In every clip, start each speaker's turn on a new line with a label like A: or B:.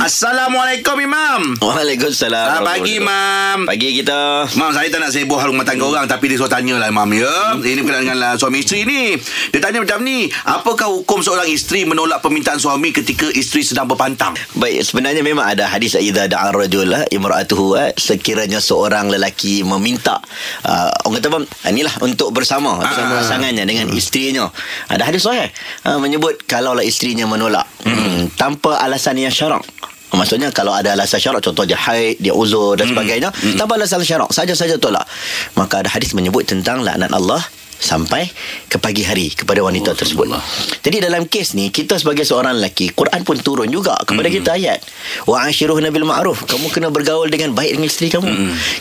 A: Assalamualaikum Imam.
B: Waalaikumsalam.
A: Ah, pagi Imam.
B: Pagi kita.
A: Mam, saya tak nak sibuk hal rumah tangga orang Tapi dia suruh tanya lah Imam ya Ini berkenaan dengan lah, suami isteri ni Dia tanya macam ni Apakah hukum seorang isteri menolak permintaan suami Ketika isteri sedang berpantang
B: Baik, sebenarnya memang ada hadis idza da'a rajul ah, imra'atuhu ah, sekiranya seorang lelaki meminta uh, orang kata bang, inilah untuk bersama bersama
A: Ah.
B: pasangannya dengan isterinya. Ada hadis sahih uh, menyebut kalaulah isterinya menolak hmm, tanpa alasan yang syarak. Maksudnya kalau ada alasan syarak Contoh dia haid Dia uzur dan sebagainya Tanpa alasan syarak. Saja-saja tolak. Maka ada hadis menyebut tentang Laknat Allah Sampai ke pagi hari Kepada wanita tersebut. Jadi dalam kes ni Kita sebagai seorang lelaki Quran pun turun juga Kepada kita ayat. Wa ashiruh nabil ma'ruf. Kamu kena bergaul dengan baik Dengan isteri kamu.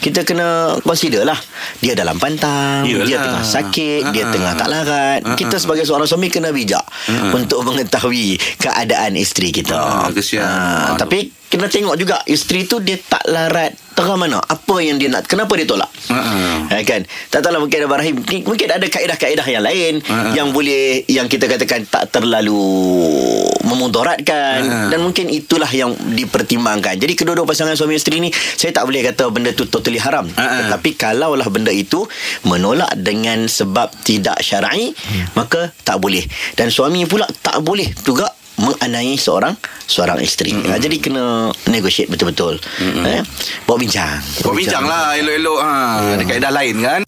B: Kita kena consider lah. Dia dalam pantang
A: Yelah.
B: Dia tengah sakit Dia
A: Ha-ha.
B: tengah tak larat. Kita sebagai seorang suami Kena bijak Untuk mengetahui Keadaan isteri kita.
A: Kesian. Aduh.
B: Tapi kena tengok juga Isteri tu dia tak larat Tengah mana Apa yang dia nak Kenapa dia tolak. Ya kan Tak tahulah mungkin ada Rahim Mungkin ada kaedah-kaedah yang lain
A: Ha.
B: Yang boleh Yang kita katakan Tak terlalu Memudaratkan
A: Ha.
B: Dan mungkin itulah yang Dipertimbangkan Jadi kedua-dua pasangan suami isteri ni Saya tak boleh kata Benda tu totally haram
A: Ha.
B: Tetapi kalaulah benda itu Menolak dengan sebab Tidak syar'i Maka tak boleh Dan suami pula Tak boleh juga menganiaya seorang seorang isteri. Mm-hmm. Ha, jadi kena negotiate betul-betul. Mm-hmm. Eh, bawa bincang.
A: Kau bincang lah elok-elok ha. Ada kaedah lain kan